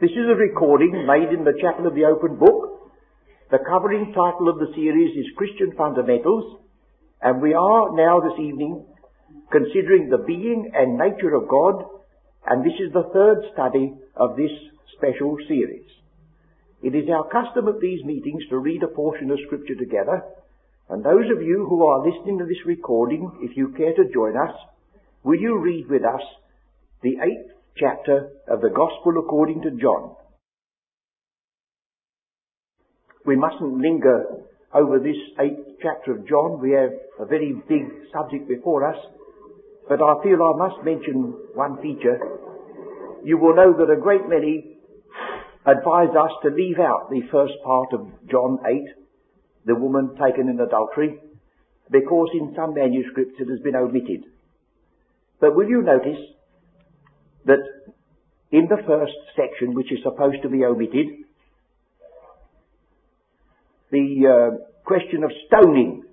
This is a recording made in the Chapel of the Open Book. The covering title of the series is Christian Fundamentals, and we are now this evening considering the being and nature of God, and this is the third study of this special series. It is our custom at these meetings to read a portion of Scripture together, and those of you who are listening to this recording, if you care to join us, will you read with us the eighth chapter of the Gospel according to John? We mustn't linger over this eighth chapter of John. We have a very big subject before us, but I feel I must mention one feature. You will know that a great many advise us to leave out the first part of John 8 the woman taken in adultery, because in some manuscripts it has been omitted. But will you notice that in the first section, which is supposed to be omitted, the uh, question of stoning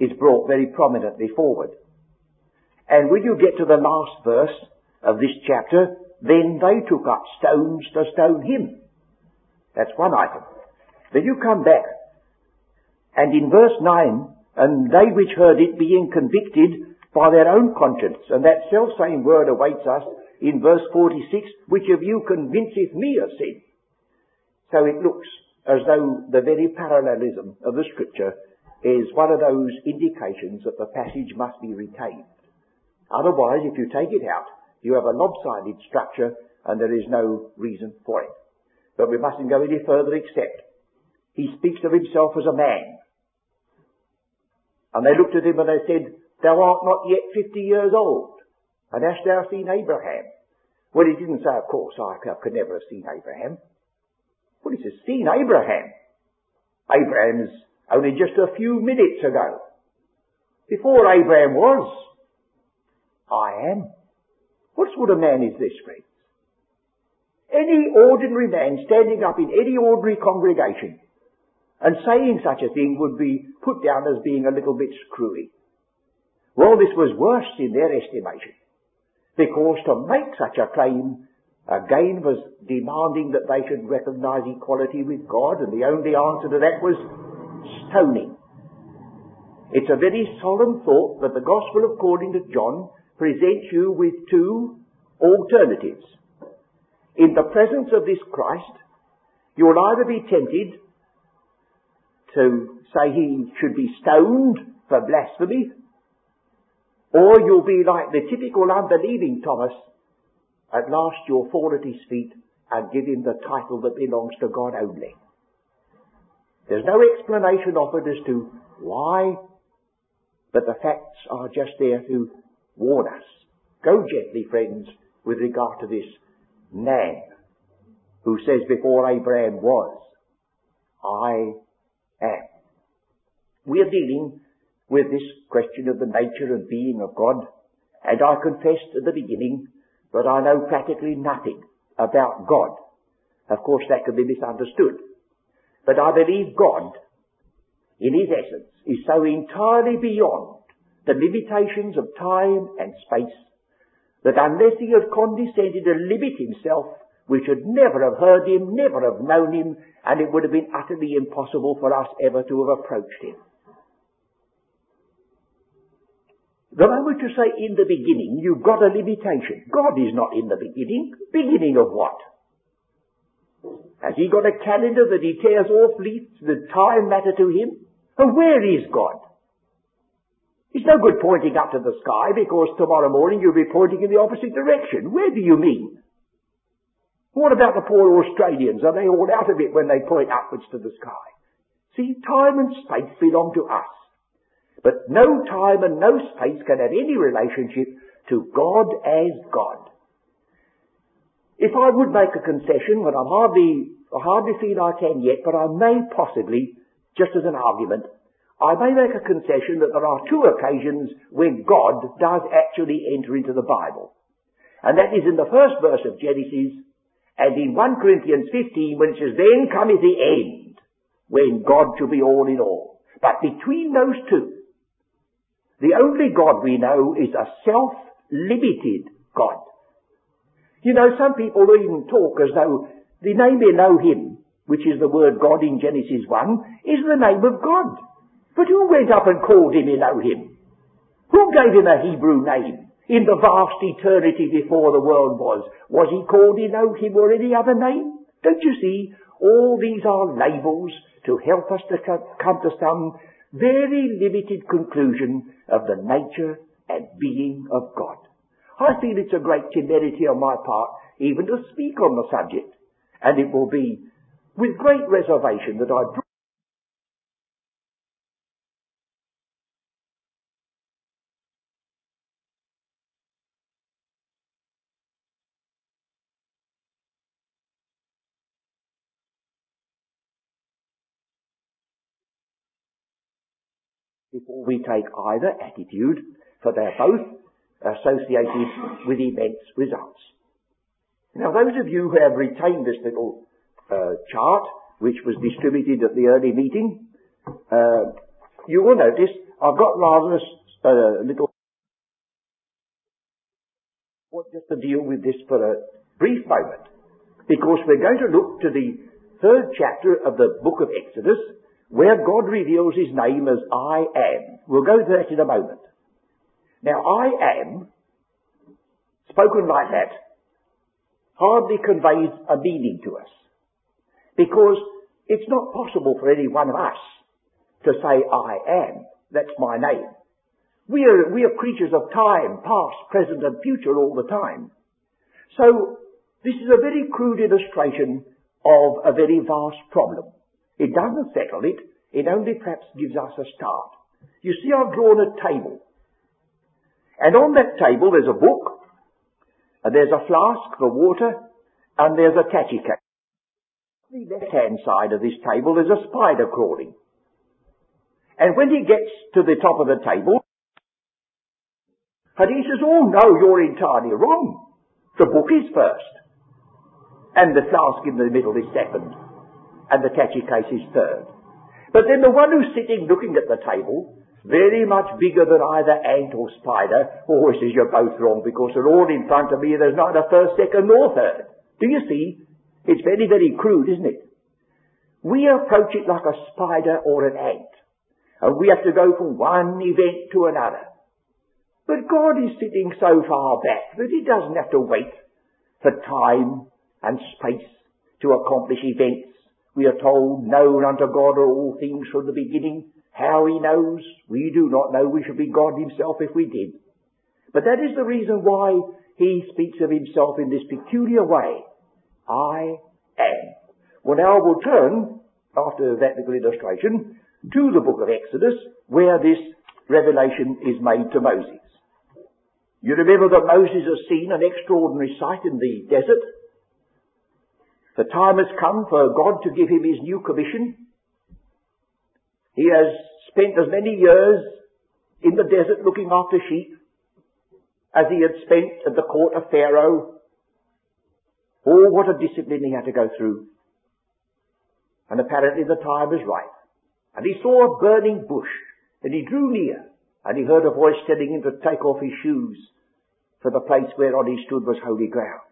is brought very prominently forward. And when you get to the last verse of this chapter, then they took up stones to stone him. That's one item. Then you come back and in verse 9, and they which heard it being convicted by their own conscience, and that self same word awaits us in verse 46, which of you convinceth me of sin? So it looks as though the very parallelism of the scripture is one of those indications that the passage must be retained. Otherwise, if you take it out, you have a lopsided structure and there is no reason for it. But we mustn't go any further except he speaks of himself as a man. And they looked at him and they said, Thou art not yet fifty years old, and hast thou seen Abraham? Well, he didn't say, of course, I could never have seen Abraham. Well, he says, seen Abraham. Abraham's only just a few minutes ago. Before Abraham was, I am. What sort of man is this, friends? Any ordinary man standing up in any ordinary congregation and saying such a thing would be put down as being a little bit screwy. Well, this was worse in their estimation, because to make such a claim again was demanding that they should recognize equality with God, and the only answer to that was stoning. It's a very solemn thought that the Gospel according to John presents you with two alternatives. In the presence of this Christ, you'll either be tempted to say he should be stoned for blasphemy, or you'll be like the typical unbelieving Thomas. At last you'll fall at his feet and give him the title that belongs to God only. There's no explanation offered as to why, but the facts are just there to warn us. Go gently, friends, with regard to this man who says before Abraham was, I am. We are dealing with this question of the nature and being of God, and I confessed at the beginning that I know practically nothing about God. Of course, that could be misunderstood. But I believe God, in His essence, is so entirely beyond the limitations of time and space that unless He had condescended to limit Himself we should never have heard him, never have known him, and it would have been utterly impossible for us ever to have approached him. The moment you say in the beginning, you've got a limitation. God is not in the beginning. Beginning of what? Has he got a calendar that he tears off leaves? The time matter to him? And where is God? It's no good pointing up to the sky because tomorrow morning you'll be pointing in the opposite direction. Where do you mean? What about the poor Australians? Are they all out of it when they point upwards to the sky? See, time and space belong to us. But no time and no space can have any relationship to God as God. If I would make a concession, but I'm hardly, I hardly feel I can yet, but I may possibly, just as an argument, I may make a concession that there are two occasions when God does actually enter into the Bible. And that is in the first verse of Genesis and in 1 Corinthians 15, when it says, then cometh the end, when God shall be all in all. But between those two, the only God we know is a self-limited God. You know, some people even talk as though the name Elohim, which is the word God in Genesis 1, is the name of God. But who went up and called him Elohim? Who gave him a Hebrew name? In the vast eternity before the world was, was he called Elohim or any other name? Don't you see? All these are labels to help us to come to some very limited conclusion of the nature and being of God. I feel it's a great temerity on my part even to speak on the subject, and it will be with great reservation that I before we take either attitude, for they're both associated with immense results. Now those of you who have retained this little uh, chart, which was distributed at the early meeting, uh, you will notice I've got rather a uh, little what just to deal with this for a brief moment, because we're going to look to the third chapter of the book of Exodus, where God reveals his name as I am. We'll go to that in a moment. Now, I am, spoken like that, hardly conveys a meaning to us. Because it's not possible for any one of us to say, I am. That's my name. We are, we are creatures of time, past, present and future all the time. So, this is a very crude illustration of a very vast problem. It doesn't settle it. It only perhaps gives us a start. You see, I've drawn a table. And on that table there's a book, and there's a flask for water, and there's a catchy the left-hand side of this table there's a spider crawling. And when he gets to the top of the table, and he says, oh no, you're entirely wrong. The book is first. And the flask in the middle is second and the catchy case is third. But then the one who's sitting looking at the table, very much bigger than either ant or spider, oh, always says you're both wrong because they're all in front of me there's neither first, second nor third. Do you see? It's very, very crude, isn't it? We approach it like a spider or an ant. And we have to go from one event to another. But God is sitting so far back that He doesn't have to wait for time and space to accomplish events we are told, known unto God are all things from the beginning. How he knows, we do not know. We should be God himself if we did. But that is the reason why he speaks of himself in this peculiar way. I am. Well now we'll turn, after that little illustration, to the book of Exodus, where this revelation is made to Moses. You remember that Moses has seen an extraordinary sight in the desert the time has come for God to give him his new commission. He has spent as many years in the desert looking after sheep as he had spent at the court of Pharaoh. Oh, what a discipline he had to go through. And apparently the time was right. And he saw a burning bush, and he drew near, and he heard a voice telling him to take off his shoes, for the place whereon he stood was holy ground.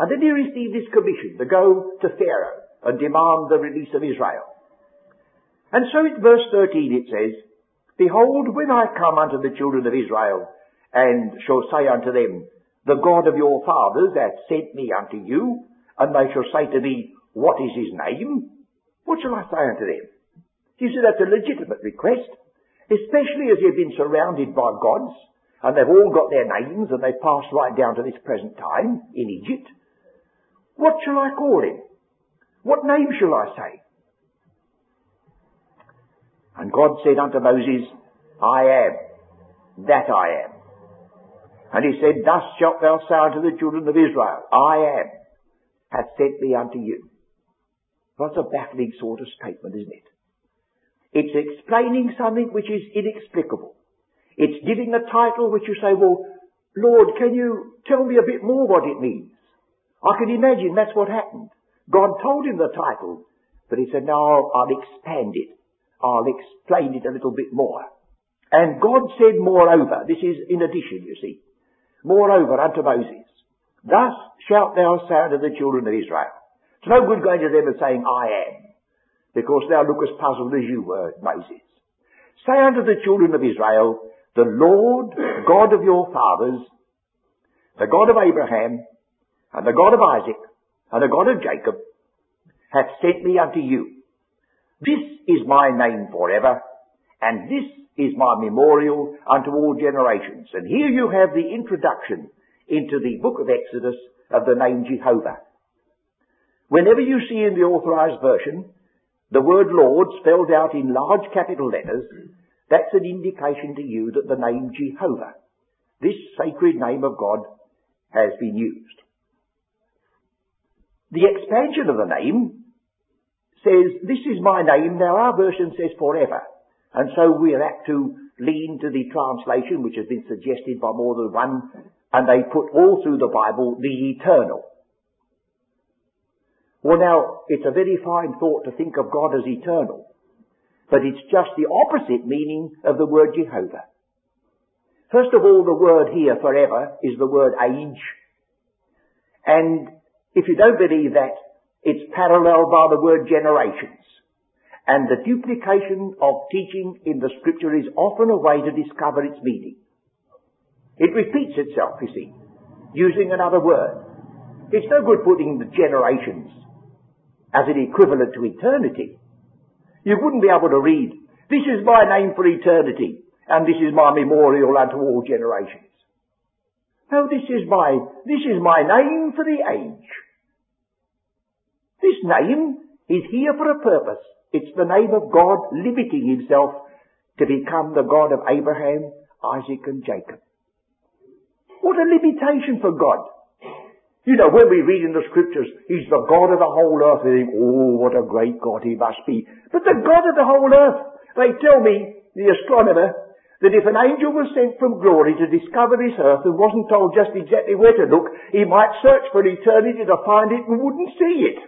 And then he received his commission to go to Pharaoh and demand the release of Israel. And so in verse 13 it says, Behold, when I come unto the children of Israel, and shall say unto them, The God of your fathers hath sent me unto you, and they shall say to me, What is his name? What shall I say unto them? You see, that's a legitimate request, especially as you've been surrounded by gods, and they've all got their names, and they've passed right down to this present time in Egypt. What shall I call him? What name shall I say? And God said unto Moses, I am that I am. And he said, Thus shalt thou say unto the children of Israel, I am, hath sent me unto you. That's a baffling sort of statement, isn't it? It's explaining something which is inexplicable. It's giving a title which you say, well, Lord, can you tell me a bit more what it means? I can imagine that's what happened. God told him the title, but he said, no, I'll expand it. I'll explain it a little bit more. And God said, moreover, this is in addition, you see, moreover unto Moses, Thus shalt thou say unto the children of Israel. It's no good going to them and saying, I am, because thou lookest puzzled as you were, Moses. Say unto the children of Israel, the Lord God of your fathers, the God of Abraham, and the God of Isaac, and the God of Jacob, hath sent me unto you. This is my name forever, and this is my memorial unto all generations. And here you have the introduction into the book of Exodus of the name Jehovah. Whenever you see in the authorized version the word Lord spelled out in large capital letters, that's an indication to you that the name Jehovah, this sacred name of God, has been used. The expansion of the name says, this is my name. Now our version says forever. And so we're apt to lean to the translation which has been suggested by more than one, and they put all through the Bible the eternal. Well now, it's a very fine thought to think of God as eternal, but it's just the opposite meaning of the word Jehovah. First of all, the word here, forever, is the word age. And if you don't believe that, it's paralleled by the word generations. And the duplication of teaching in the scripture is often a way to discover its meaning. It repeats itself, you see, using another word. It's no good putting the generations as an equivalent to eternity. You wouldn't be able to read, this is my name for eternity, and this is my memorial unto all generations. No, this is my, this is my name for the age. This name is here for a purpose. It's the name of God limiting himself to become the God of Abraham, Isaac and Jacob. What a limitation for God. You know, when we read in the scriptures, He's the God of the whole earth, we think, oh, what a great God He must be. But the God of the whole earth, they tell me, the astronomer, that if an angel was sent from glory to discover this earth and wasn't told just exactly where to look, he might search for eternity to find it and wouldn't see it.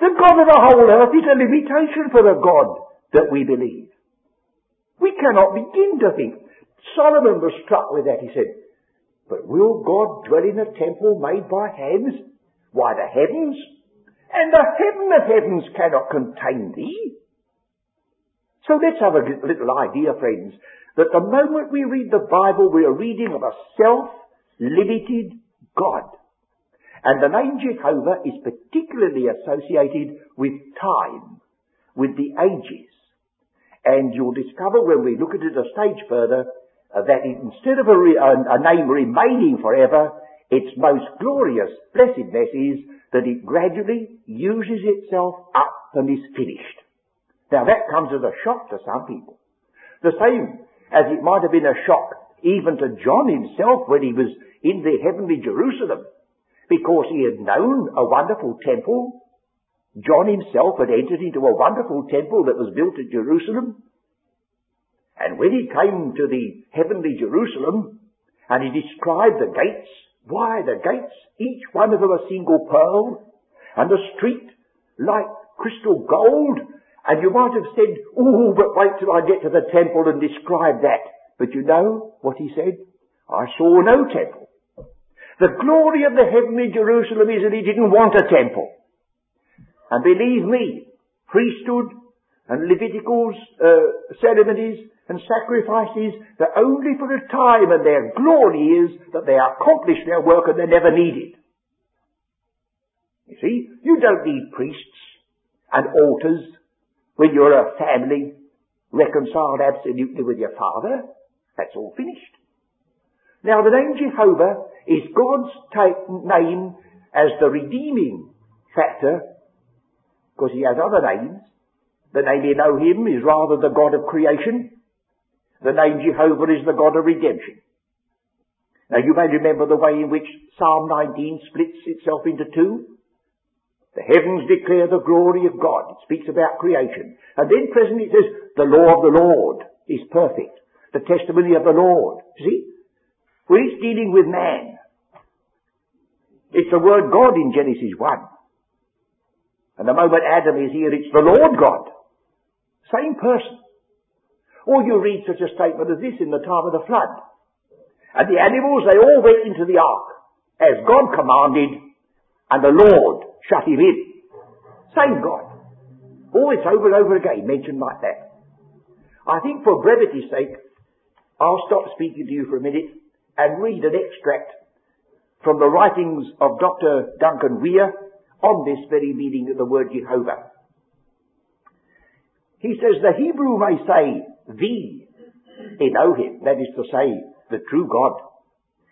The God of the whole earth is a limitation for the God that we believe. We cannot begin to think. Solomon was struck with that. He said, but will God dwell in a temple made by hands? Why, the heavens and the heaven of heavens cannot contain thee. So let's have a little idea, friends, that the moment we read the Bible, we are reading of a self-limited God. And the name Jehovah is particularly associated with time, with the ages. And you'll discover when we look at it a stage further uh, that instead of a, re- a, a name remaining forever, its most glorious blessedness is that it gradually uses itself up and is finished. Now that comes as a shock to some people. The same as it might have been a shock even to John himself when he was in the heavenly Jerusalem because he had known a wonderful temple. John himself had entered into a wonderful temple that was built at Jerusalem and when he came to the heavenly Jerusalem, and he described the gates, why the gates, each one of them a single pearl, and the street like crystal gold, and you might have said, oh, but wait till I get to the temple and describe that. But you know what he said? I saw no temple. The glory of the heavenly Jerusalem is that he didn't want a temple. And believe me, priesthood and Levitical uh, ceremonies and sacrifices, they're only for a time and their glory is that they accomplish their work and they're never needed. You see, you don't need priests and altars when you're a family reconciled absolutely with your father. That's all finished. Now the name Jehovah is God's name as the redeeming factor, because he has other names. The name Elohim is rather the God of creation. The name Jehovah is the God of redemption. Now you may remember the way in which Psalm 19 splits itself into two. The heavens declare the glory of God. It speaks about creation. And then presently it says, the law of the Lord is perfect. The testimony of the Lord. See? When it's dealing with man, it's the word God in Genesis 1. And the moment Adam is here, it's the Lord God. Same person. Or you read such a statement as this in the time of the flood. And the animals, they all went into the ark. as God commanded, and the Lord shut him in. Same God. Oh, it's over and over again mentioned like that. I think for brevity's sake, I'll stop speaking to you for a minute and read an extract from the writings of Dr. Duncan Weir on this very meaning of the word Jehovah. He says the Hebrew may say the Elohim, that is to say, the true God,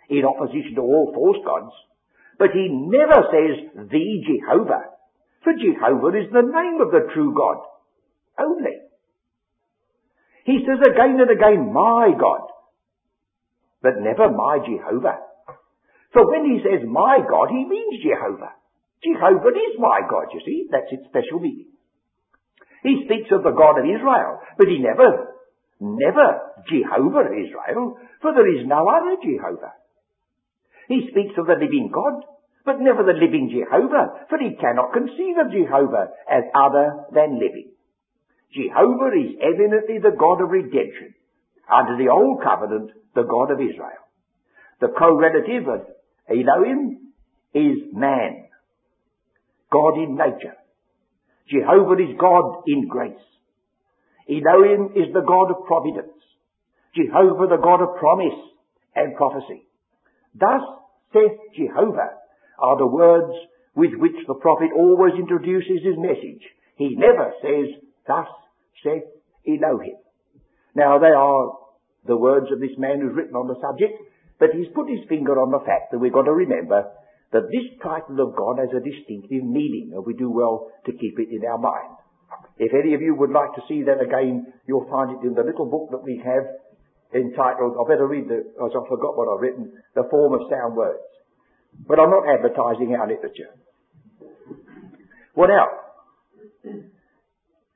in opposition to all false gods, but he never says the Jehovah, for Jehovah is the name of the true God only. He says again and again, my God, but never my Jehovah. For when he says my God, he means Jehovah. Jehovah is my God, you see. That's its special meaning. He speaks of the God of Israel, but he never, never Jehovah of Israel, for there is no other Jehovah. He speaks of the living God, but never the living Jehovah, for he cannot conceive of Jehovah as other than living. Jehovah is eminently the God of redemption. Under the Old Covenant, the God of Israel. The co-relative of Elohim is man. God in nature. Jehovah is God in grace. Elohim is the God of providence. Jehovah the God of promise and prophecy. Thus saith Jehovah are the words with which the prophet always introduces his message. He never says, thus saith Elohim. Now they are the words of this man who's written on the subject, but he's put his finger on the fact that we've got to remember that this title of God has a distinctive meaning, and we do well to keep it in our mind. If any of you would like to see that again, you'll find it in the little book that we have entitled, I better read the, as I forgot what I've written, The Form of Sound Words. But I'm not advertising our literature. What else?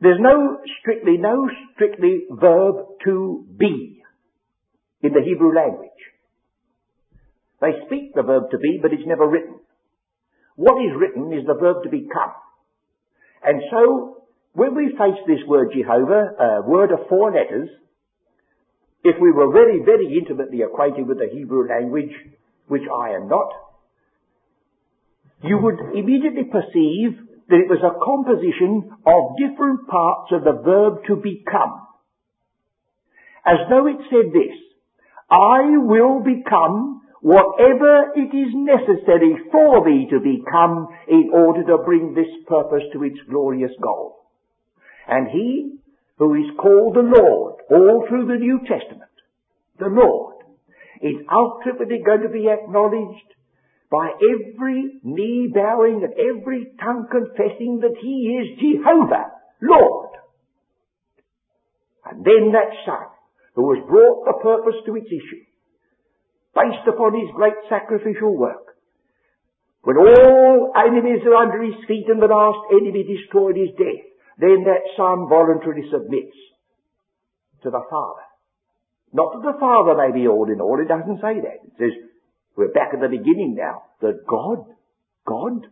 There's no strictly, no strictly verb to be in the Hebrew language. They speak the verb to be, but it's never written. What is written is the verb to become. And so, when we face this word Jehovah, a word of four letters, if we were very, very intimately acquainted with the Hebrew language, which I am not, you would immediately perceive that it was a composition of different parts of the verb to become. As though it said this, I will become whatever it is necessary for thee to become in order to bring this purpose to its glorious goal. And he who is called the Lord all through the New Testament, the Lord, is ultimately going to be acknowledged by every knee bowing and every tongue confessing that he is Jehovah, Lord. And then that Son, who has brought the purpose to its issue, based upon his great sacrificial work, when all enemies are under his feet and the last enemy destroyed is death, then that Son voluntarily submits to the Father. Not that the Father may be all in all, it doesn't say that. It says, we're back at the beginning now. That God, God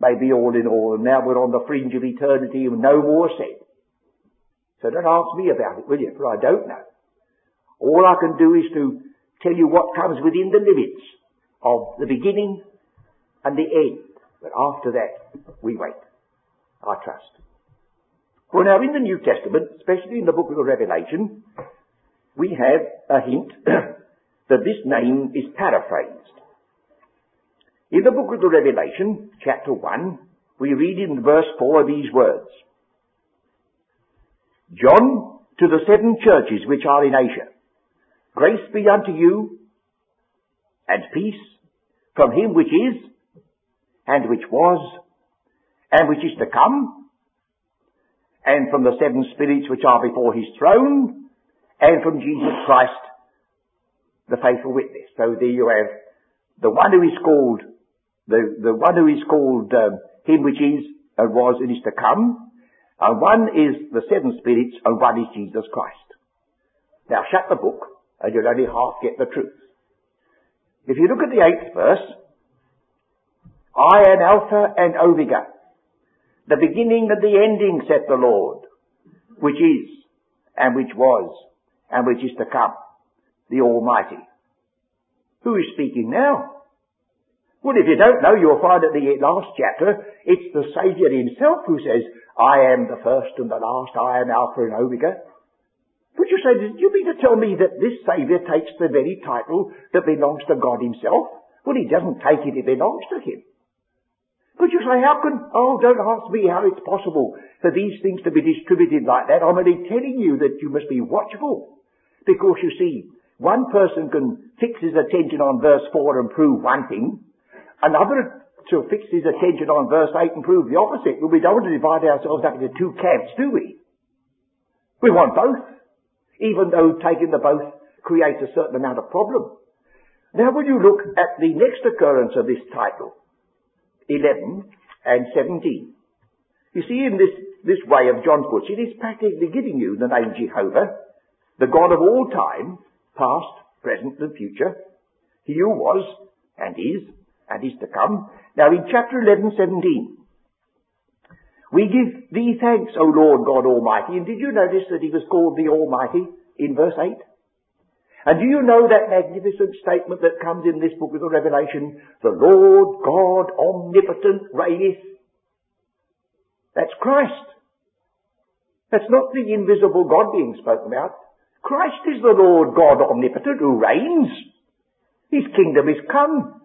may be all in all, and now we're on the fringe of eternity and no more said. So don't ask me about it, will you? For I don't know. All I can do is to tell you what comes within the limits of the beginning and the end. But after that, we wait. I trust. Well now in the New Testament, especially in the book of Revelation, we have a hint that this name is paraphrased. In the book of the Revelation, chapter 1, we read in verse 4 these words. John to the seven churches which are in Asia. Grace be unto you and peace from him which is and which was and which is to come and from the seven spirits which are before his throne and from Jesus Christ the faithful witness. So there you have the one who is called, the, the one who is called um, him which is and was and is to come, and one is the seven spirits, and one is Jesus Christ. Now shut the book, and you'll only half get the truth. If you look at the eighth verse, I am Alpha and Omega, the beginning and the ending, saith the Lord, which is, and which was, and which is to come the Almighty. Who is speaking now? Well, if you don't know, you'll find at the last chapter, it's the Saviour himself who says, I am the first and the last, I am Alpha and Omega. Would you say, do you mean to tell me that this Saviour takes the very title that belongs to God himself? Well, he doesn't take it, it belongs to him. But you say, how can, oh, don't ask me how it's possible for these things to be distributed like that. I'm only telling you that you must be watchful. Because you see, one person can fix his attention on verse 4 and prove one thing. Another to fix his attention on verse 8 and prove the opposite. We don't want to divide ourselves up into two camps, do we? We want both. Even though taking the both creates a certain amount of problem. Now when you look at the next occurrence of this title, 11 and 17, you see in this, this way of John puts it, it's practically giving you the name Jehovah, the God of all time, past, present and future, he who was and is and is to come. Now in chapter 11, 17, we give thee thanks, O Lord God Almighty. And did you notice that he was called the Almighty in verse 8? And do you know that magnificent statement that comes in this book of the Revelation? The Lord God omnipotent reigneth. That's Christ. That's not the invisible God being spoken about. Christ is the Lord God omnipotent who reigns. His kingdom is come.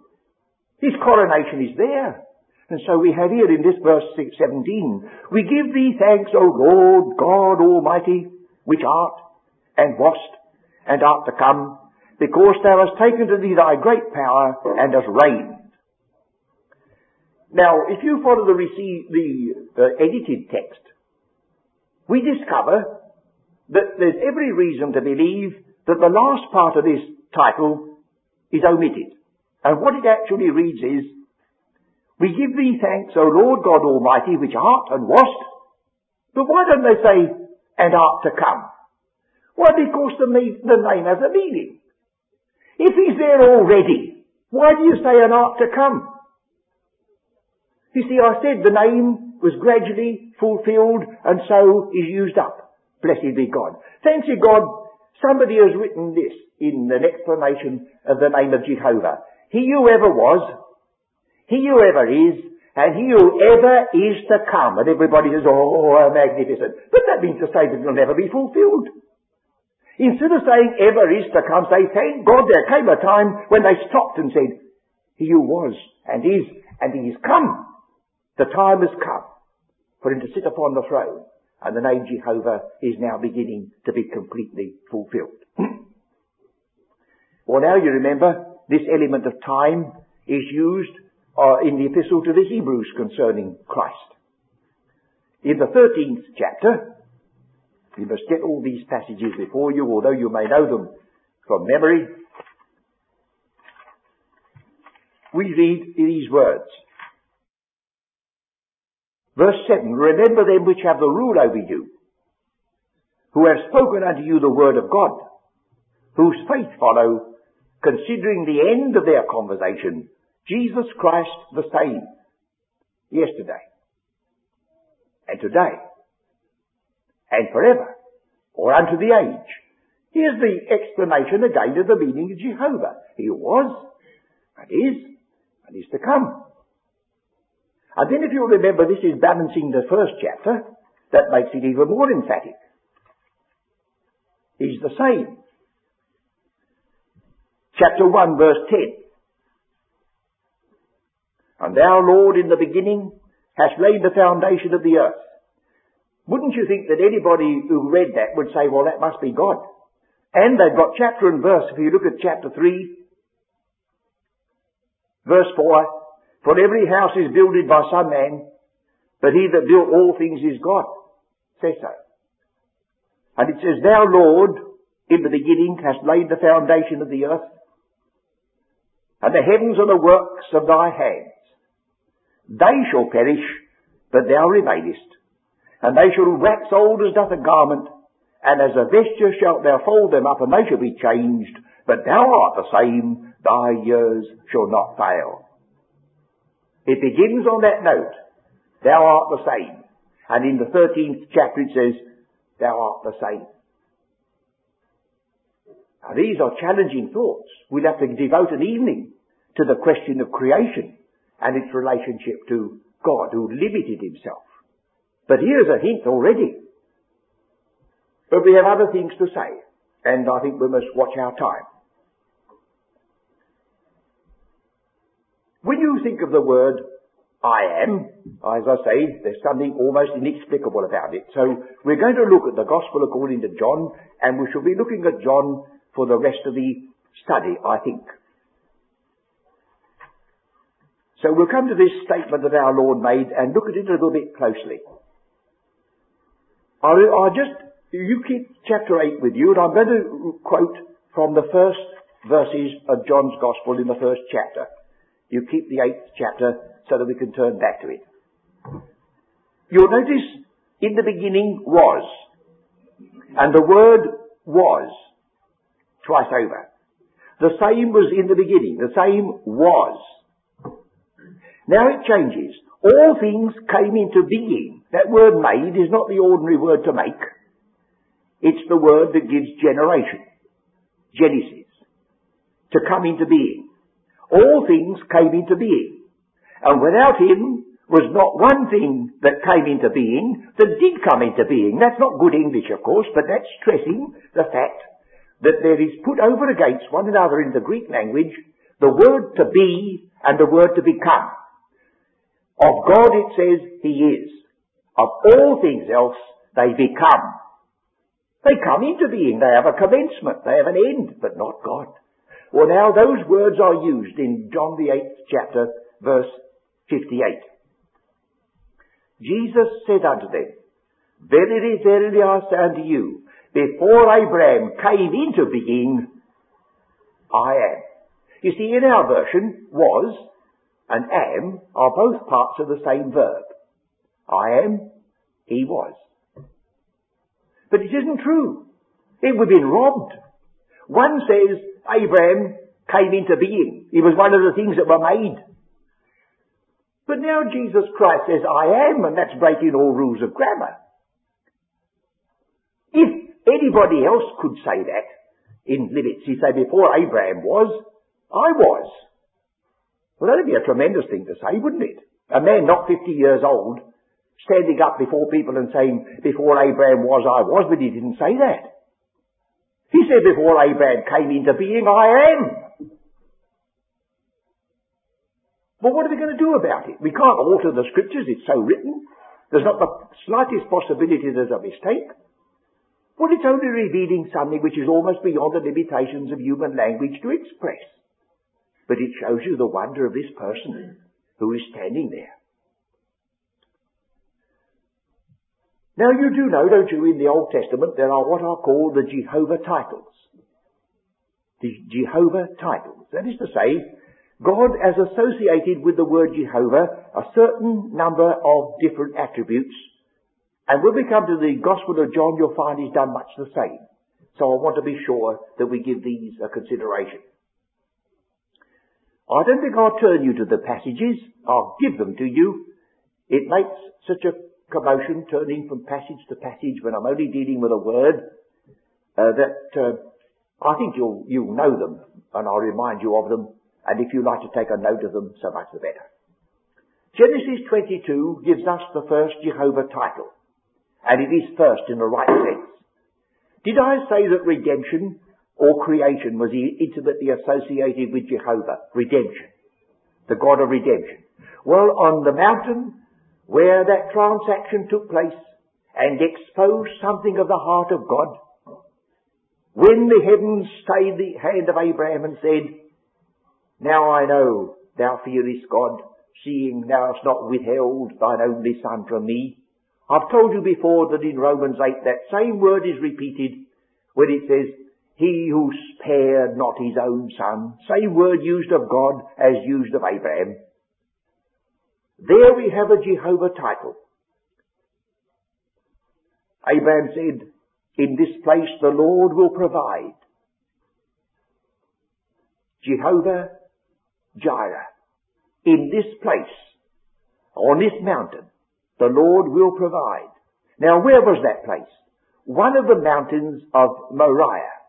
His coronation is there. And so we have here in this verse 17, we give thee thanks, O Lord God Almighty, which art, and wast, and art to come, because thou hast taken to thee thy great power, and hast reigned. Now, if you follow the, receive, the uh, edited text, we discover that there's every reason to believe that the last part of this title is omitted. And what it actually reads is, We give thee thanks, O Lord God Almighty, which art and wast. But why don't they say, and art to come? Why, because the, the name has a meaning. If he's there already, why do you say an art to come? You see, I said the name was gradually fulfilled and so is used up. Blessed be God. Thanks to God, somebody has written this in an explanation of the name of Jehovah. He who ever was, he who ever is, and he who ever is to come. And everybody says, oh, magnificent. But that means to say that it will never be fulfilled. Instead of saying ever is to come, say, thank God there came a time when they stopped and said, he who was and is and he is come. The time has come for him to sit upon the throne and the name Jehovah is now beginning to be completely fulfilled. well now you remember this element of time is used uh, in the epistle to the Hebrews concerning Christ. In the 13th chapter, you must get all these passages before you, although you may know them from memory. We read these words. Verse 7, Remember them which have the rule over you, who have spoken unto you the word of God, whose faith follow, considering the end of their conversation, Jesus Christ the same, yesterday, and today, and forever, or unto the age. Here's the explanation again of the meaning of Jehovah. He was, and is, and is to come. And then if you remember, this is balancing the first chapter, that makes it even more emphatic. He's the same chapter 1 verse 10. And thou, Lord, in the beginning hast laid the foundation of the earth. Wouldn't you think that anybody who read that would say, well, that must be God? And they've got chapter and verse. If you look at chapter 3, verse 4, for every house is builded by some man, but he that built all things is God. Says so. And it says, Thou, Lord, in the beginning hast laid the foundation of the earth, and the heavens are the works of thy hands. They shall perish, but thou remainest. And they shall wax old as doth a garment, and as a vesture shalt thou fold them up, and they shall be changed. But thou art the same, thy years shall not fail. It begins on that note, thou art the same. And in the 13th chapter it says, thou art the same. Now these are challenging thoughts. We'll have to devote an evening to the question of creation and its relationship to God who limited himself. But here's a hint already. But we have other things to say, and I think we must watch our time. When you think of the word I am, as I say, there's something almost inexplicable about it. So we're going to look at the Gospel according to John, and we shall be looking at John for the rest of the study, I think. So we'll come to this statement that our Lord made and look at it a little bit closely. I'll, I'll just, you keep chapter 8 with you and I'm going to quote from the first verses of John's Gospel in the first chapter. You keep the eighth chapter so that we can turn back to it. You'll notice in the beginning was. And the word was twice over. The same was in the beginning. The same was. Now it changes. All things came into being. That word made is not the ordinary word to make. It's the word that gives generation. Genesis. To come into being. All things came into being. And without him was not one thing that came into being that did come into being. That's not good English, of course, but that's stressing the fact that there is put over against one another in the Greek language the word to be and the word to become. Of God it says He is. Of all things else, they become. They come into being. They have a commencement. They have an end, but not God. Well now those words are used in John the 8th chapter, verse 58. Jesus said unto them, Verily, verily I say unto you, before Abraham came into being, I am. You see, in our version, was and am are both parts of the same verb. I am, he was. But it isn't true. It would have been robbed. One says Abraham came into being. He was one of the things that were made. But now Jesus Christ says, I am, and that's breaking all rules of grammar. If anybody else could say that in limits, he'd say, before Abraham was, I was. Well, that'd be a tremendous thing to say, wouldn't it? A man not 50 years old standing up before people and saying, before Abraham was, I was, but he didn't say that. He said before Abraham came into being, I am. Well, what are we going to do about it? We can't alter the scriptures, it's so written. There's not the slightest possibility there's a mistake. Well, it's only revealing something which is almost beyond the limitations of human language to express. But it shows you the wonder of this person who is standing there. Now you do know, don't you, in the Old Testament there are what are called the Jehovah titles. The Jehovah titles. That is to say, God has associated with the word Jehovah a certain number of different attributes. And when we come to the Gospel of John, you'll find he's done much the same. So I want to be sure that we give these a consideration. I don't think I'll turn you to the passages. I'll give them to you. It makes such a commotion turning from passage to passage when I'm only dealing with a word uh, that uh, I think you'll you'll know them, and I'll remind you of them. And if you like to take a note of them, so much the better. Genesis 22 gives us the first Jehovah title, and it is first in the right sense. Did I say that redemption or creation was intimately associated with Jehovah, redemption, the God of redemption. Well, on the mountain where that transaction took place and exposed something of the heart of God, when the heavens stayed the hand of Abraham and said, Now I know thou fearest God, seeing thou hast not withheld thine only son from me. I've told you before that in Romans 8 that same word is repeated when it says, he who spared not his own son, same word used of God as used of Abraham. There we have a Jehovah title. Abraham said, in this place the Lord will provide. Jehovah Jireh. In this place, on this mountain, the Lord will provide. Now where was that place? One of the mountains of Moriah.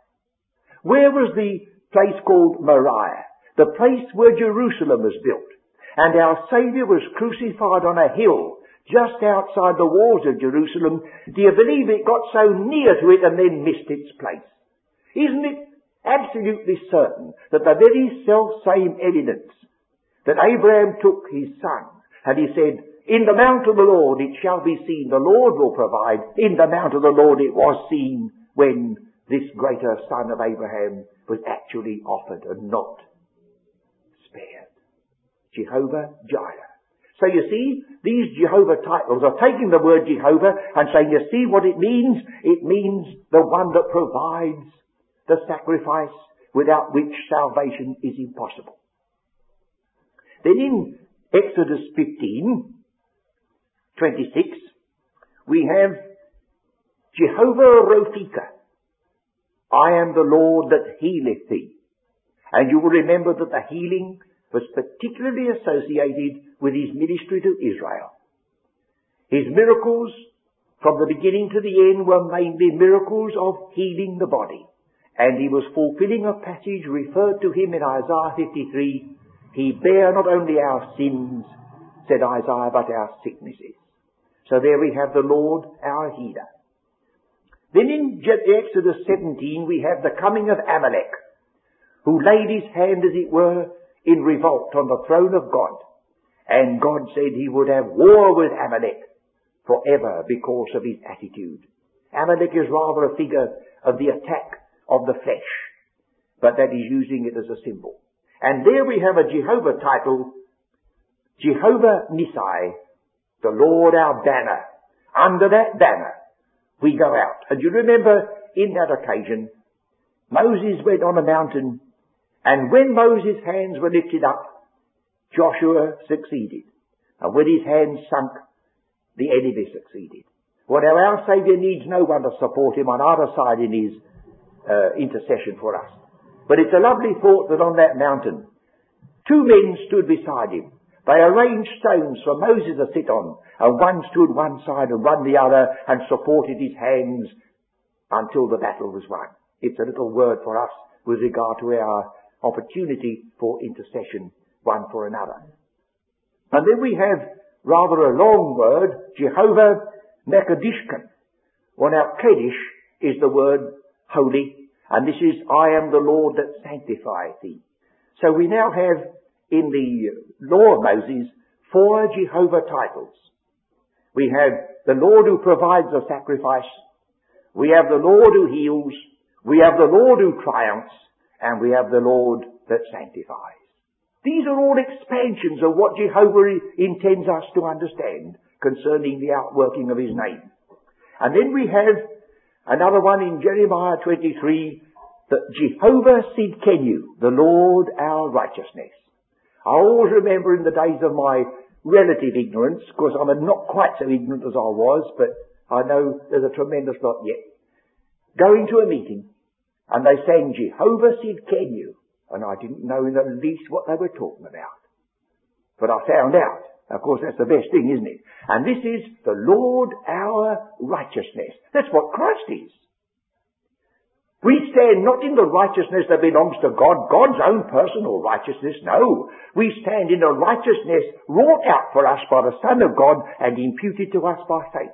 Where was the place called Moriah? the place where Jerusalem was built. And our Saviour was crucified on a hill just outside the walls of Jerusalem. Do you believe it got so near to it and then missed its place? Isn't it absolutely certain that the very self same evidence that Abraham took his son and he said, in the mount of the Lord it shall be seen, the Lord will provide. In the mount of the Lord it was seen when this greater son of Abraham was actually offered and not spared. Jehovah Jireh. So you see, these Jehovah titles are taking the word Jehovah and saying, you see what it means? It means the one that provides the sacrifice without which salvation is impossible. Then in Exodus 15, 26, we have Jehovah Rophika. I am the Lord that healeth thee. And you will remember that the healing was particularly associated with his ministry to Israel. His miracles from the beginning to the end were mainly miracles of healing the body. And he was fulfilling a passage referred to him in Isaiah 53. He bare not only our sins, said Isaiah, but our sicknesses. So there we have the Lord, our healer. Then in Exodus 17 we have the coming of Amalek, who laid his hand, as it were, in revolt on the throne of God. And God said he would have war with Amalek forever because of his attitude. Amalek is rather a figure of the attack of the flesh, but that is using it as a symbol. And there we have a Jehovah title, Jehovah Nissi, the Lord our banner. Under that banner, we go out. And you remember in that occasion, Moses went on a mountain and when Moses' hands were lifted up, Joshua succeeded. And when his hands sunk, the enemy succeeded. Well, our Saviour needs no one to support him on either side in his uh, intercession for us. But it's a lovely thought that on that mountain, two men stood beside him. They arranged stones for Moses to sit on, and one stood one side and one the other, and supported his hands until the battle was won. It's a little word for us with regard to our opportunity for intercession one for another. And then we have rather a long word, Jehovah Mekadishkan. Well now, Kaddish is the word holy, and this is, I am the Lord that sanctifieth thee. So we now have in the law of Moses four Jehovah titles. We have the Lord who provides a sacrifice. We have the Lord who heals. We have the Lord who triumphs and we have the Lord that sanctifies. These are all expansions of what Jehovah intends us to understand concerning the outworking of His name. And then we have another one in Jeremiah 23, that Jehovah Sidkenu, the Lord our righteousness. I always remember in the days of my relative ignorance, because I'm not quite so ignorant as I was, but I know there's a tremendous lot yet, going to a meeting and they sang Jehovah Sidkenu. And I didn't know in the least what they were talking about. But I found out. Of course, that's the best thing, isn't it? And this is the Lord our righteousness. That's what Christ is. We stand not in the righteousness that belongs to God, God's own personal righteousness, no. We stand in the righteousness wrought out for us by the Son of God and imputed to us by faith.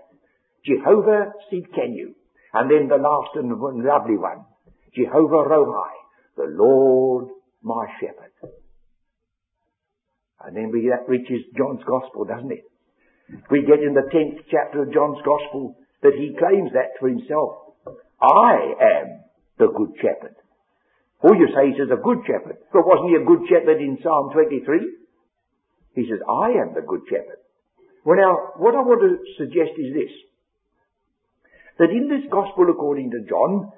Jehovah Sidkenu. And then the last and lovely one. Jehovah Rohi, the Lord my shepherd. And then we, that reaches John's Gospel, doesn't it? We get in the tenth chapter of John's Gospel that he claims that for himself. I am the good shepherd. Or you say he says a good shepherd. But wasn't he a good shepherd in Psalm 23? He says, I am the good shepherd. Well now, what I want to suggest is this. That in this Gospel according to John,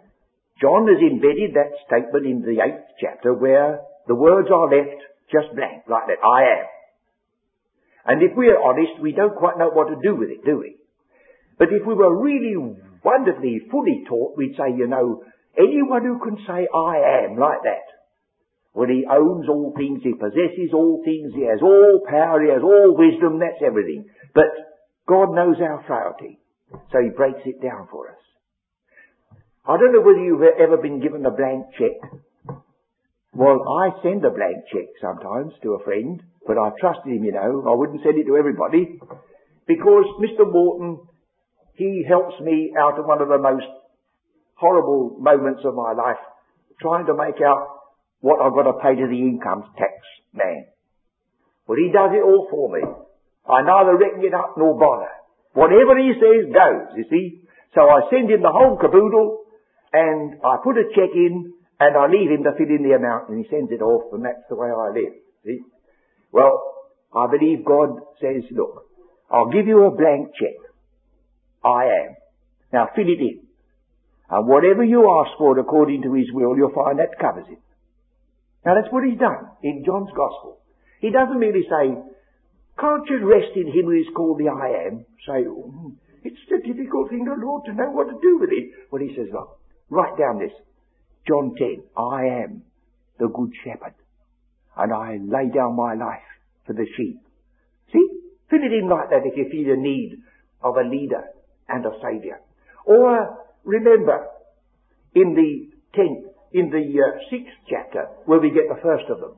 John has embedded that statement in the eighth chapter where the words are left just blank, like that, I am. And if we are honest, we don't quite know what to do with it, do we? But if we were really wonderfully fully taught, we'd say, you know, anyone who can say I am like that, well, he owns all things, he possesses all things, he has all power, he has all wisdom, that's everything. But God knows our frailty, so he breaks it down for us. I don't know whether you've ever been given a blank check Well, I send a blank cheque sometimes to a friend, but I trusted him, you know. I wouldn't send it to everybody. Because Mr. Morton, he helps me out of one of the most horrible moments of my life, trying to make out what I've got to pay to the income tax man. But he does it all for me. I neither reckon it up nor bother. Whatever he says goes, you see. So I send him the whole caboodle, and I put a cheque in, and I leave him to fill in the amount, and he sends it off, and that's the way I live. See? Well, I believe God says, look, I'll give you a blank cheque. I am. Now fill it in. And whatever you ask for according to His will, you'll find that covers it. Now that's what He's done in John's Gospel. He doesn't merely say, can't you rest in Him who is called the I am? Say, oh, it's a difficult thing, the Lord, to know what to do with it. Well, He says, look, write down this. John 10, I am the good shepherd, and I lay down my life for the sheep. See? Fill it in like that if you feel the need of a leader and a saviour. Or remember, in the tenth, in the uh, sixth chapter, where we get the first of them,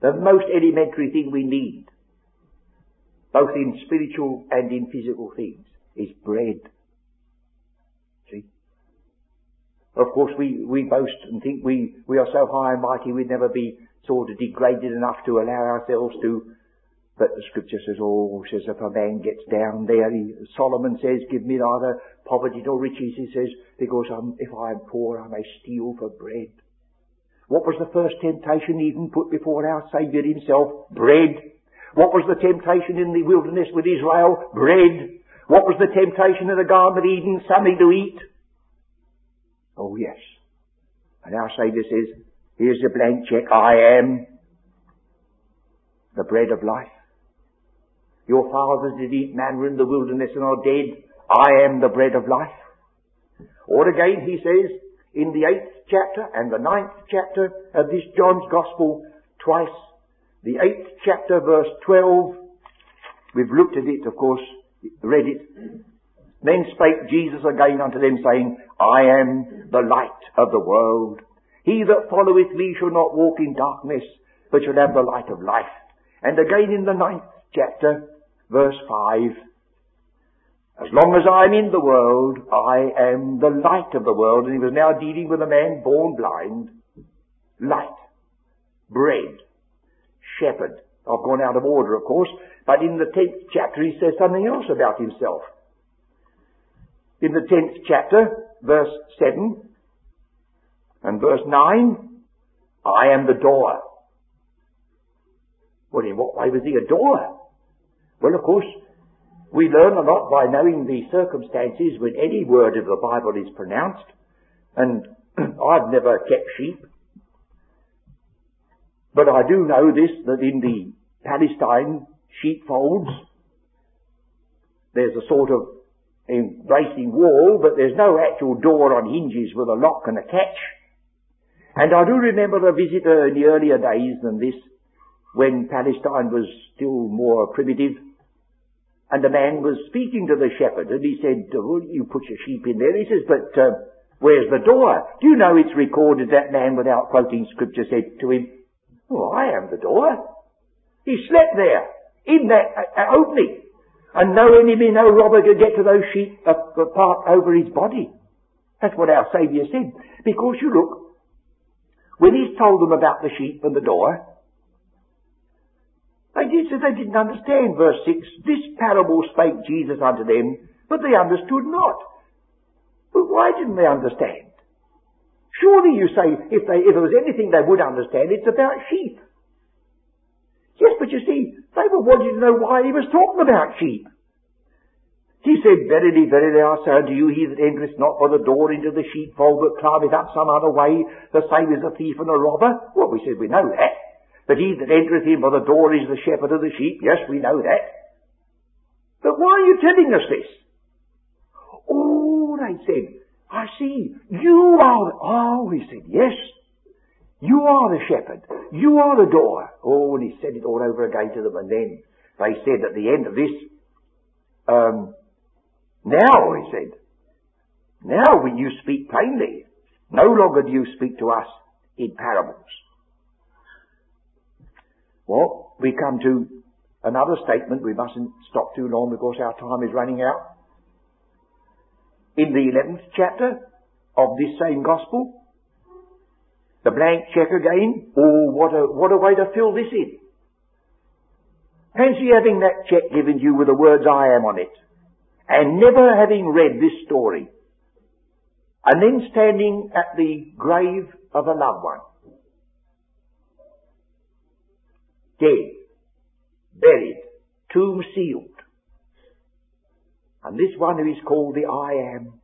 the most elementary thing we need, both in spiritual and in physical things, is bread. Of course, we, we boast and think we, we are so high and mighty we'd never be sort of degraded enough to allow ourselves to. But the scripture says, oh, says if a man gets down there, he, Solomon says, give me neither poverty nor riches, he says, because I'm, if I am poor, I may steal for bread. What was the first temptation even put before our Saviour himself? Bread. What was the temptation in the wilderness with Israel? Bread. What was the temptation in the Garden of Eden? Something to eat. Oh yes. And our Saviour says, here's the blank check, I am the bread of life. Your fathers did eat manna in the wilderness and are dead. I am the bread of life. Or again he says, in the eighth chapter and the ninth chapter of this John's Gospel, twice, the eighth chapter verse 12, we've looked at it, of course, read it, then spake Jesus again unto them, saying, I am the light of the world. He that followeth me shall not walk in darkness, but shall have the light of life. And again in the ninth chapter, verse 5, As long as I am in the world, I am the light of the world. And he was now dealing with a man born blind. Light. Bread. Shepherd. I've gone out of order, of course, but in the tenth chapter he says something else about himself in the 10th chapter, verse 7 and verse 9, I am the door. Well, in what way was he a door? Well, of course, we learn a lot by knowing the circumstances when any word of the Bible is pronounced. And I've never kept sheep. But I do know this, that in the Palestine sheepfolds, there's a sort of embracing wall, but there's no actual door on hinges with a lock and a catch. And I do remember a visitor in the earlier days than this, when Palestine was still more primitive, and the man was speaking to the shepherd, and he said, oh, you put your sheep in there. He says, but uh, where's the door? Do you know it's recorded that man, without quoting scripture, said to him, oh, I am the door. He slept there, in that uh, opening. And no enemy, no robber could get to those sheep uh, uh, apart over his body. That's what our Saviour said. Because you look, when he's told them about the sheep and the door, they did say they didn't understand. Verse 6, this parable spake Jesus unto them, but they understood not. But why didn't they understand? Surely you say, if, they, if there was anything they would understand, it's about sheep. Yes, but you see, they were wanting to know why he was talking about sheep. He said, Verily, verily, I say unto you, he that entereth not by the door into the sheepfold, but climbeth up some other way, the same is a thief and a robber. Well, we said we know that. But he that entereth in by the door is the shepherd of the sheep. Yes, we know that. But why are you telling us this? Oh, they said, I see. You are, oh, he said, yes. You are the shepherd. You are the door. Oh, and he said it all over again to them. And then they said at the end of this, um, now, he said, now will you speak plainly. No longer do you speak to us in parables. Well, we come to another statement. We mustn't stop too long because our time is running out. In the 11th chapter of this same gospel, the blank check again. Oh, what a, what a way to fill this in. Fancy having that check given to you with the words I am on it, and never having read this story, and then standing at the grave of a loved one. Dead, buried, tomb sealed. And this one who is called the I am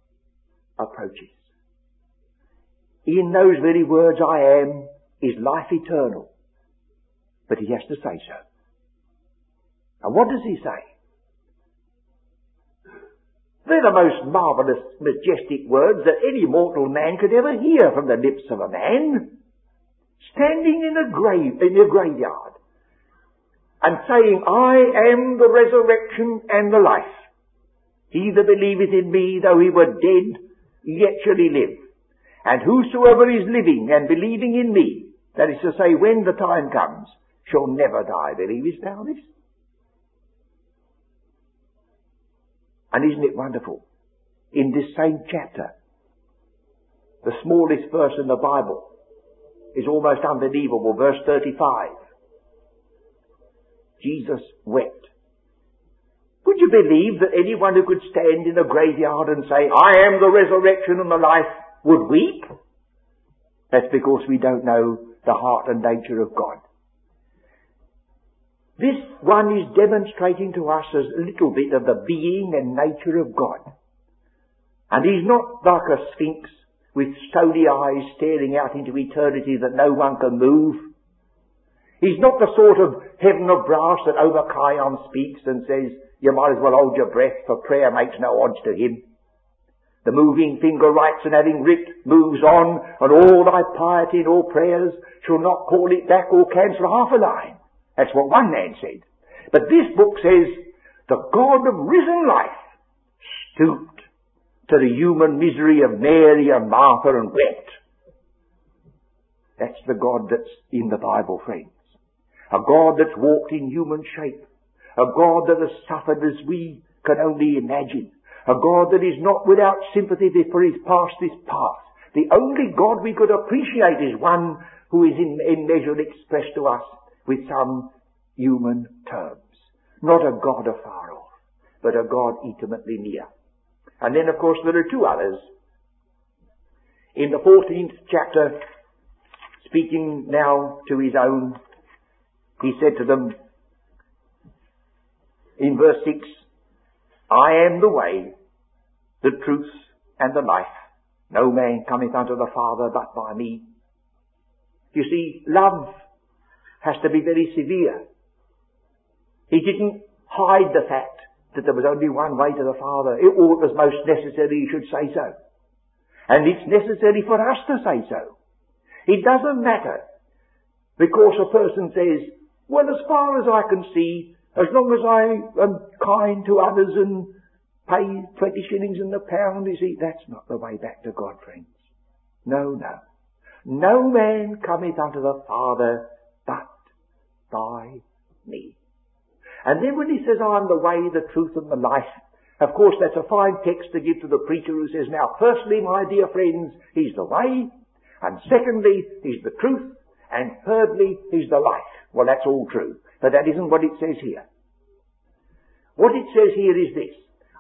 approaches. In those very words, I am, is life eternal. But he has to say so. And what does he say? They're the most marvellous, majestic words that any mortal man could ever hear from the lips of a man. Standing in a grave, in a graveyard, and saying, I am the resurrection and the life. He that believeth in me, though he were dead, yet shall he live. And whosoever is living and believing in me, that is to say, when the time comes, shall never die. Believest thou this? And isn't it wonderful? In this same chapter, the smallest verse in the Bible is almost unbelievable. Verse 35. Jesus wept. Would you believe that anyone who could stand in a graveyard and say, I am the resurrection and the life, would weep? That's because we don't know the heart and nature of God. This one is demonstrating to us a little bit of the being and nature of God. And he's not like a sphinx with stony eyes staring out into eternity that no one can move. He's not the sort of heaven of brass that Obadiah speaks and says, you might as well hold your breath for prayer makes no odds to him. The moving finger writes and having writ moves on and all thy piety and all prayers shall not call it back or cancel half a line. That's what one man said. But this book says, the God of risen life stooped to the human misery of Mary and Martha and wept. That's the God that's in the Bible, friends. A God that's walked in human shape. A God that has suffered as we can only imagine. A God that is not without sympathy for his past this past. The only God we could appreciate is one who is in, in measure expressed to us with some human terms. Not a God afar off, but a God intimately near. And then of course there are two others. In the 14th chapter, speaking now to his own, he said to them, in verse 6, I am the way, the truth, and the life. No man cometh unto the Father but by me. You see, love has to be very severe. He didn't hide the fact that there was only one way to the Father. It, was most necessary he should say so. And it's necessary for us to say so. It doesn't matter because a person says, well, as far as I can see, as long as I am kind to others and pay 20 shillings in the pound, you see, that's not the way back to God, friends. No, no. No man cometh unto the Father but by me. And then when he says, I am the way, the truth, and the life, of course that's a fine text to give to the preacher who says, now firstly, my dear friends, he's the way, and secondly, he's the truth, and thirdly, he's the life. Well, that's all true. But that isn't what it says here. What it says here is this.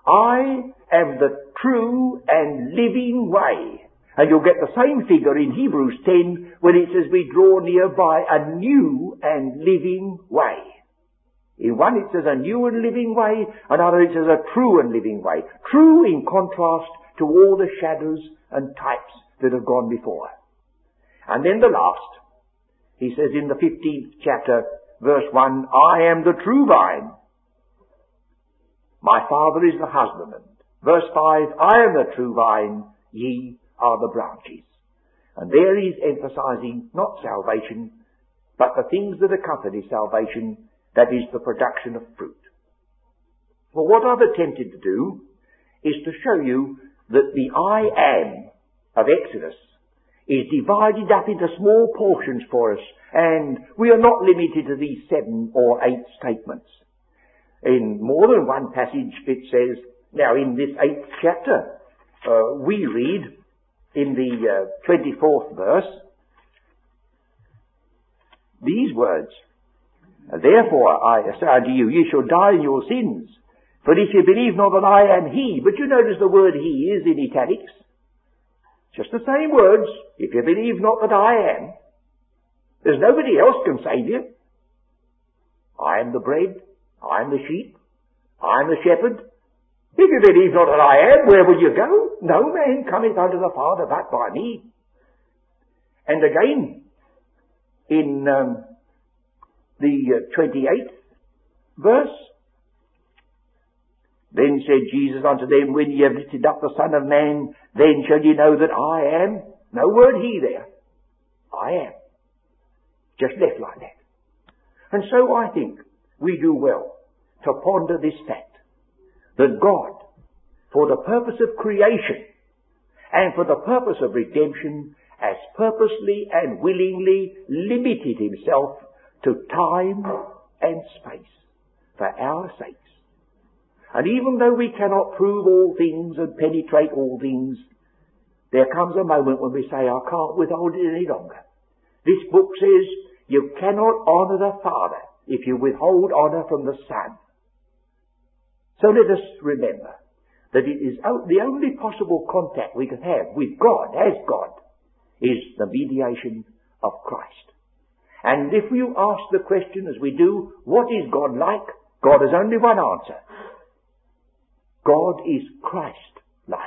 I am the true and living way. And you'll get the same figure in Hebrews 10 when it says we draw near by a new and living way. In one it says a new and living way, another it says a true and living way. True in contrast to all the shadows and types that have gone before. And then the last, he says in the 15th chapter, verse 1, I am the true vine. My father is the husbandman. Verse 5, I am the true vine, ye are the branches. And there he's emphasizing not salvation, but the things that accompany salvation, that is the production of fruit. For what I've attempted to do is to show you that the I am of Exodus is divided up into small portions for us, and we are not limited to these seven or eight statements. In more than one passage it says, now in this eighth chapter, uh, we read in the uh, 24th verse, these words, Therefore I say unto you, ye shall die in your sins. For if you believe not that I am He, but you notice the word He is in italics. Just the same words. If you believe not that I am, there's nobody else can save you. I am the bread. I am the sheep. I am the shepherd. If you believe not that I am, where will you go? No man cometh unto the Father but by me. And again, in um, the 28th uh, verse, then said Jesus unto them, When ye have lifted up the Son of Man, then shall ye know that I am. No word he there. I am. Just left like that. And so I think we do well to ponder this fact that God, for the purpose of creation and for the purpose of redemption, has purposely and willingly limited himself to time and space for our sakes. And even though we cannot prove all things and penetrate all things, there comes a moment when we say, I can't withhold it any longer. This book says you cannot honour the Father if you withhold honour from the Son. So let us remember that it is the only possible contact we can have with God as God is the mediation of Christ. And if you ask the question as we do, what is God like? God has only one answer. God is Christ-like.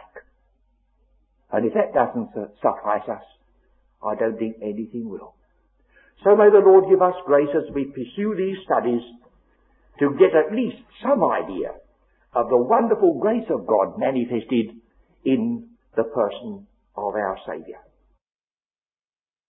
And if that doesn't suffice us, I don't think anything will. So may the Lord give us grace as we pursue these studies to get at least some idea of the wonderful grace of God manifested in the person of our Saviour.